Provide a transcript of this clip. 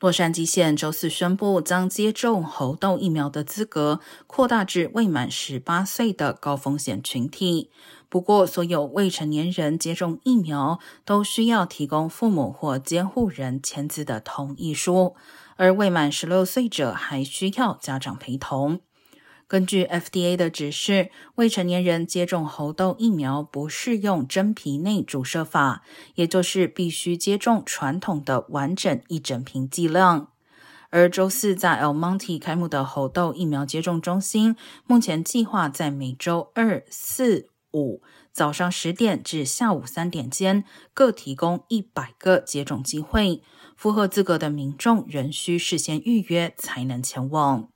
洛杉矶县周四宣布，将接种猴痘疫苗的资格扩大至未满十八岁的高风险群体。不过，所有未成年人接种疫苗都需要提供父母或监护人签字的同意书，而未满十六岁者还需要家长陪同。根据 FDA 的指示，未成年人接种猴痘疫苗不适用真皮内注射法，也就是必须接种传统的完整一整瓶剂量。而周四在 El Monte 开幕的猴痘疫苗接种中心，目前计划在每周二、四、五早上十点至下午三点间各提供一百个接种机会。符合资格的民众仍需事先预约才能前往。